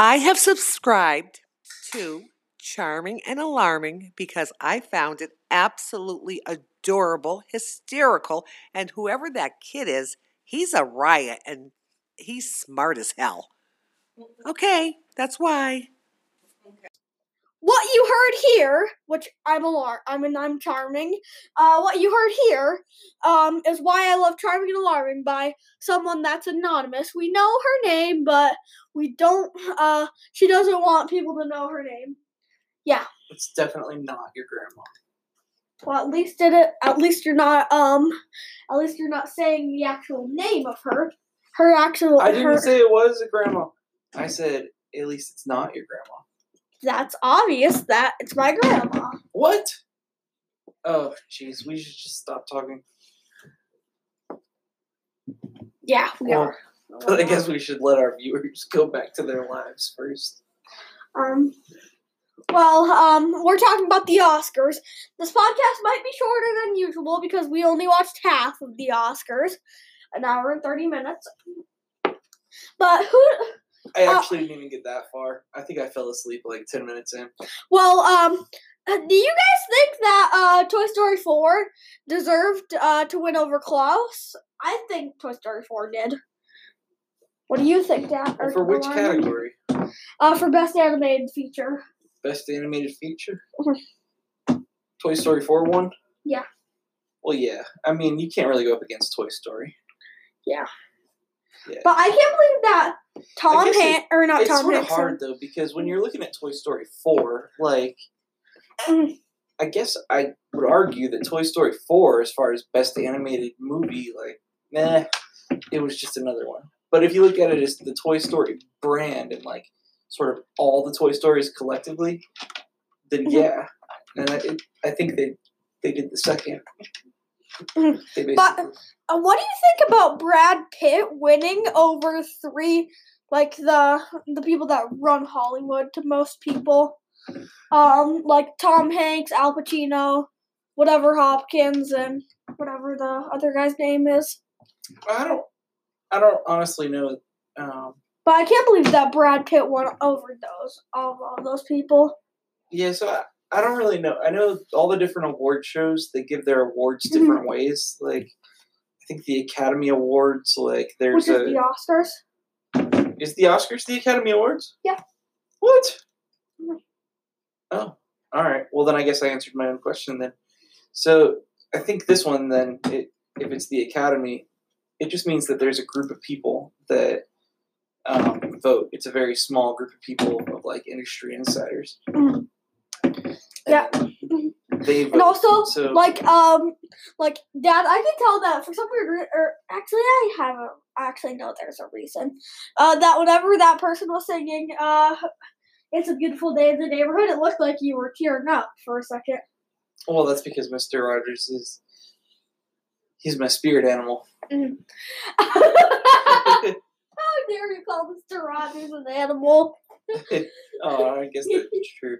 I have subscribed to Charming and Alarming because I found it absolutely adorable, hysterical, and whoever that kid is, he's a riot and he's smart as hell. Okay, that's why. What you heard here, which I'm alar- I mean I'm charming. Uh, what you heard here, um, is why I love charming and alarming by someone that's anonymous. We know her name, but we don't. Uh, she doesn't want people to know her name. Yeah. It's definitely not your grandma. Well, at least did it. At least you're not. Um, at least you're not saying the actual name of her. Her actual. I didn't her, say it was a grandma. I said at least it's not your grandma. That's obvious that it's my grandma. What? Oh, jeez, we should just stop talking. Yeah, we Well, are. But I guess we should let our viewers go back to their lives first. Um. Well, um, we're talking about the Oscars. This podcast might be shorter than usual because we only watched half of the Oscars, an hour and thirty minutes. But who? I Uh, actually didn't even get that far. I think I fell asleep like ten minutes in. Well, um, do you guys think that uh, Toy Story Four deserved uh, to win over Klaus? I think Toy Story Four did. What do you think, Dad? or For which category? Uh, for best animated feature. Best animated feature? Mhm. Toy Story 4 one? Yeah. Well, yeah. I mean, you can't really go up against Toy Story. Yeah. Yeah. But I can't believe that Tom guess it- Han or not it's Tom sort of Hanks. hard though because when you're looking at Toy Story 4, like Mm. I guess I would argue that Toy Story 4, as far as best animated movie, like, nah, it was just another one. But if you look at it as the Toy Story brand and like sort of all the Toy Stories collectively, then Mhm. yeah, and I, it, I think they they did the second. But- Uh, what do you think about Brad Pitt winning over three, like the the people that run Hollywood to most people, um, like Tom Hanks, Al Pacino, whatever Hopkins, and whatever the other guy's name is. I don't I don't honestly know. Um, But I can't believe that Brad Pitt won over those all of those people. Yeah, so I, I don't really know. I know all the different award shows they give their awards different ways. Like I think the Academy Awards, like there's Which is a the Oscars. is the Oscars the Academy Awards? Yeah. What? Mhm. Oh, all right. Well, then I guess I answered my own question then. So I think this one then, it, if it's the Academy, it just means that there's a group of people that um, vote. It's a very small group of people of like industry insiders. Mhm. Yeah. They vote. And also, So- like, um, like, Dad, I can tell that for some weird, re- or actually, I have a, I actually know there's a reason. Uh, that whenever that person was singing, uh, "It's a Beautiful Day in the Neighborhood," it looked like you were tearing up for a second. Well, that's because Mr. Rogers is he's my spirit animal. How dare you call Mr. Rogers an animal? oh, I guess that's true.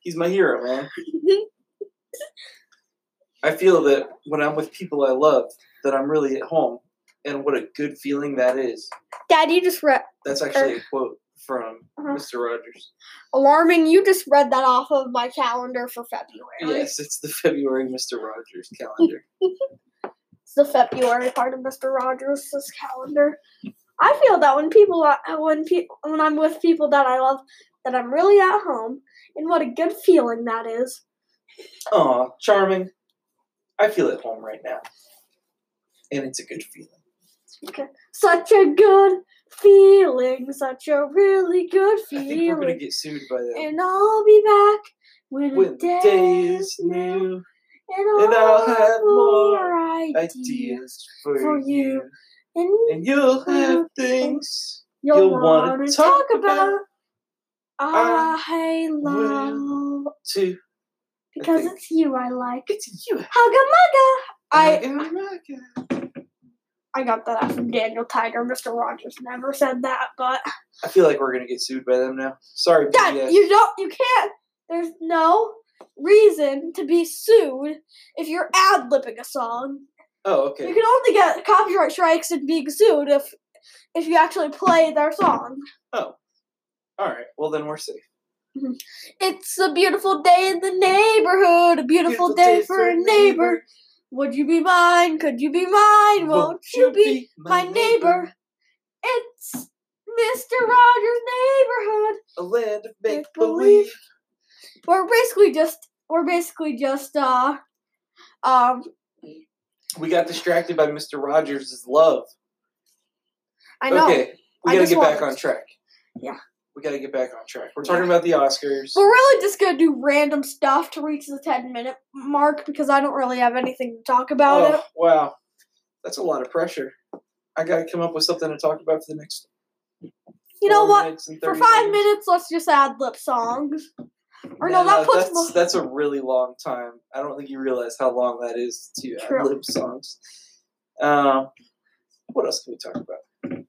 He's my hero, man. I feel that when I'm with people I love, that I'm really at home, and what a good feeling that is. Dad, you just read That's actually a quote from Uh-huh. Mr. Rogers. alarming. You just read that off of my calendar for February. Yes, it's the February Mr. Rogers calendar. It's the February part of Mr. Rogers' calendar. I feel that when people are, when pe- when I'm with people that I love, that I'm really at home, and what a good feeling that is. Aw, charming. I feel at home right now, and it's a good feeling. Such a good feeling, such a really good feeling. I think we're gonna get sued by them. and I'll be back when, when the day, day is new, and I'll I'll have more ideas, ideas for, for you. you, and and you'll have things you'll, you'll want wanna talk talk about. I love to. because it's you I like. It's you. Hugga mugga. I I, I got that from Daniel Tiger. Mr. Rogers never said that, but I feel like we're gonna get sued by them now. Sorry, Dad, PBS. you don't. You can't. There's no reason to be sued if you're ad libbing a song. Oh, okay. You can only get copyright strikes and being sued if if you actually play their song. Oh, All right. Well, then we're safe. It's a beautiful day in the neighborhood, a beautiful, day, for a neighbor. Would you be mine? Could you be mine? Won't you be my neighbor? It's Mr. Rogers' neighborhood. A land of make believe. We're basically just we're basically just uh um We got distracted by Mr. Rogers' love. I know. Okay, we I gotta get back on track. Yeah. We gotta get back on track. We're talking about the Oscars. We're really just gonna do random stuff to reach the ten minute mark because I don't really have anything to talk about Oh, it. wow. That's a lot of pressure. I gotta come up with something to talk about for the next. You know what? For five minutes, let's just ad lib songs. Or no, No, that puts that's, that's a really long time. I don't think you realize how long that is to ad lib songs. Um, what else can we talk about?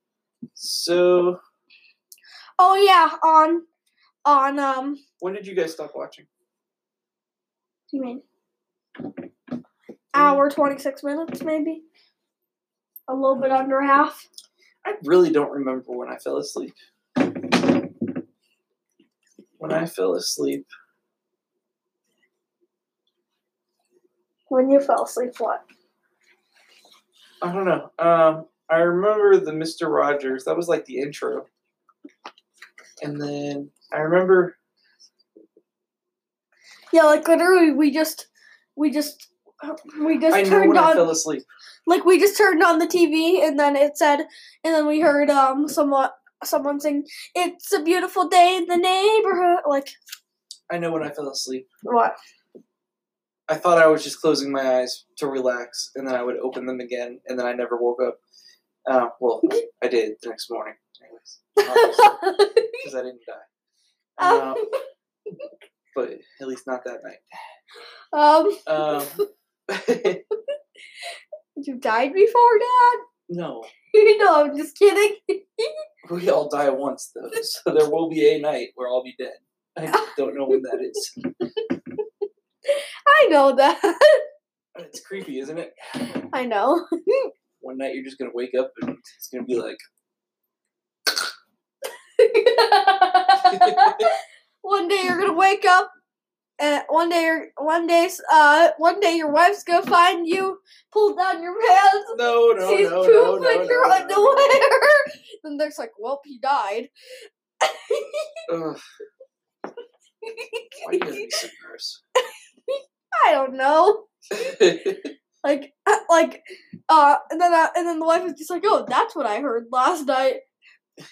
So, Oh yeah, on on um. when did you guys stop watching? What do you mean? Hour twenty six minutes, maybe. A little bit under half. I really don't remember when I fell asleep. When I fell asleep, When you fell asleep, what? I don't know. Um, I remember the Mister Rogers. That was like the intro, and then I remember. Yeah, like literally, we just we just we just I know turned when I fell asleep. like we just turned on the TV and then it said and then we heard um somewhat someone sing it's a beautiful day in the neighborhood like I know when I fell asleep. what I thought I was just closing my eyes to relax, and then I would open them again, and then I never woke up. Uh, well, I did the next morning, anyways, because I didn't die. Um, but at least not that night. um Um, you died before dad no, no i'm just kidding we all die once, though, so there will be a night where I'll be dead. I don't know when that is. i know that It's creepy, isn't it? i know One night you're just gonna wake up and it's gonna be like, one day you're gonna wake up and one day one day uh one day your wife's gonna find you pull down your pants no, no, She's no, no, poop no, no, your no, underwear. and there's like, well, he died. Why you so gross? I don't know. Like, like, uh, and then, uh, and then the wife was just like, oh, that's what I heard last night.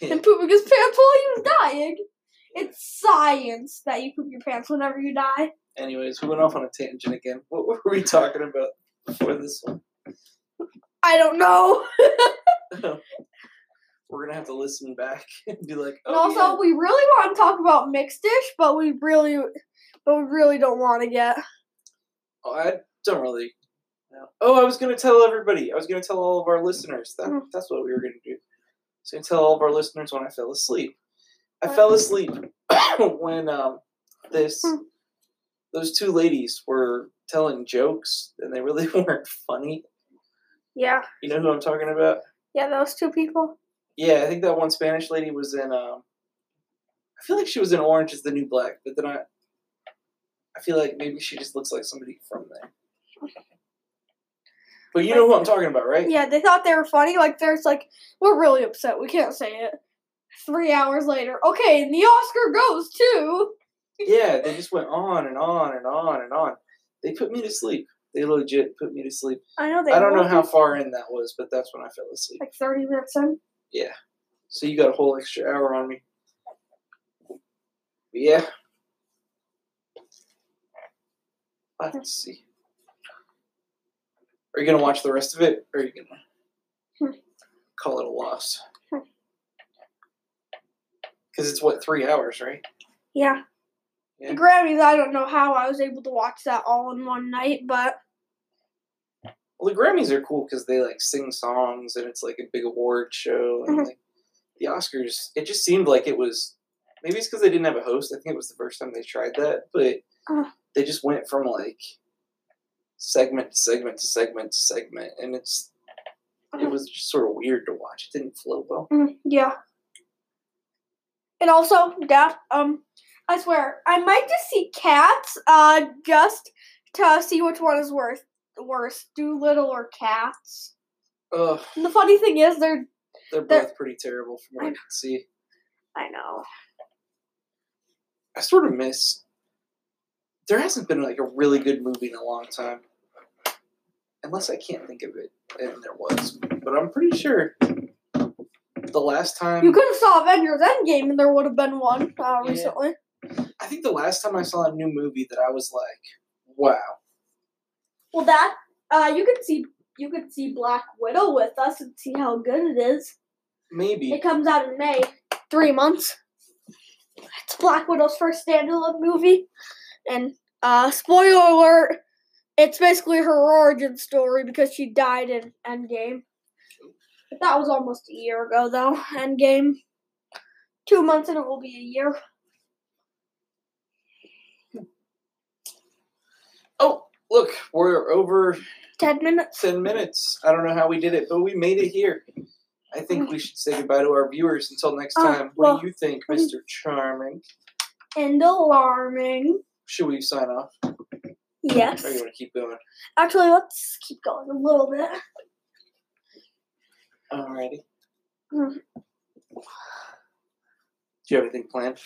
And pooping his pants while he was dying. It's science that you poop your pants whenever you die. Anyways, we went off on a tangent again. What were we talking about before this one? I don't know. We're gonna have to listen back and be like, And oh, also, yeah. we really want to talk about mixed dish, but we really, but we really don't want to get. Oh, I don't really. know. Oh, I was gonna tell everybody. I was gonna tell all of our listeners. That, Mm. That's what we were gonna do. I was gonna tell all of our listeners when I fell asleep. I fell asleep when um this Hmm. those two ladies were telling jokes and they really weren't funny. Yeah, You know who I'm talking about? yeah, those two people. Yeah, I think that one Spanish lady was in. Um, I feel like she was in Orange Is the New Black, but then I, I feel like maybe she just looks like somebody from there. But you know who I'm talking about, right? Yeah, they thought they were funny. Like, there's like, we're really upset. We can't say it. Three hours later, okay, and the Oscar goes to. Yeah, they just went on and on and on and on. They put me to sleep. They legit put me to sleep. I know they. I don't know how far in that was, but that's when I fell asleep. Like thirty minutes in. Yeah. So you got a whole extra hour on me. But yeah. Let's see. Are you gonna watch the rest of it, or are you gonna Hmm. call it a loss? Because it's what three hours, right? Yeah. Yeah. The Grammys. I don't know how I was able to watch that all in one night, but Well, the Grammys are cool because they like sing songs and it's like a big award show. And Mhm. like the Oscars, it just seemed like it was. Maybe it's because they didn't have a host. I think it was the first time they tried that, but Uh. they just went from like segment to segment to segment to segment, and it's it Uh. was just sort of weird to watch. It didn't flow well. mm, yeah. And also, Dad, um, I swear, I might just see cats, uh, just to see which one is worse, worse, Dolittle or cats. Ugh, And the funny thing is, they're, they're They're- both pretty terrible from what I I can see. I know. I sort of miss. There hasn't been like a really good movie in a long time, unless I can't think of it, and there was. But I'm pretty sure the last time You could have saw Avengers Endgame, and there would have been one uh, Yeah. recently. I think the last time I saw a new movie that I was like, wow. Well, that uh, you could see you could see Black Widow with us and see how good it is. Maybe. It comes out in May, three months. It's Black Widow's first standalone movie, and uh, spoiler alert: it's basically her origin story because she died in Endgame. That was almost a year ago, though. Endgame, two months and it will be a year. Oh, look, we're over Ten minutes. 10 minutes. I don't know how we did it, but we made it here. I think we should say goodbye to our viewers until next Oh, time. what well, do you think. Mr. Charming? And alarming. Should we sign off? Yes. Or you want to keep going? Actually, let's keep going a little bit. Alrighty. Hmm. Do you have anything planned?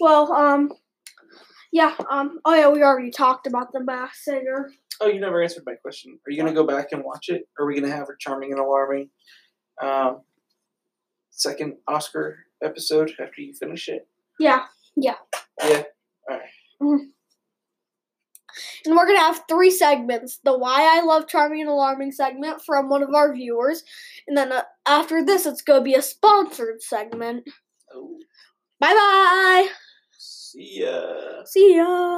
Well, um, yeah, um, oh yeah, we already talked about the Masked Singer. Oh, you never answered my question. Are you going to go back and watch it? Are we going to have a charming and alarming um, second Oscar episode after you finish it? Yeah, Yeah. And we're gonna have three segments: the "Why I Love Charming and Alarming" segment from one of our viewers, and then uh, after this, it's gonna be a sponsored segment. Oh, Bye bye. see ya. See ya.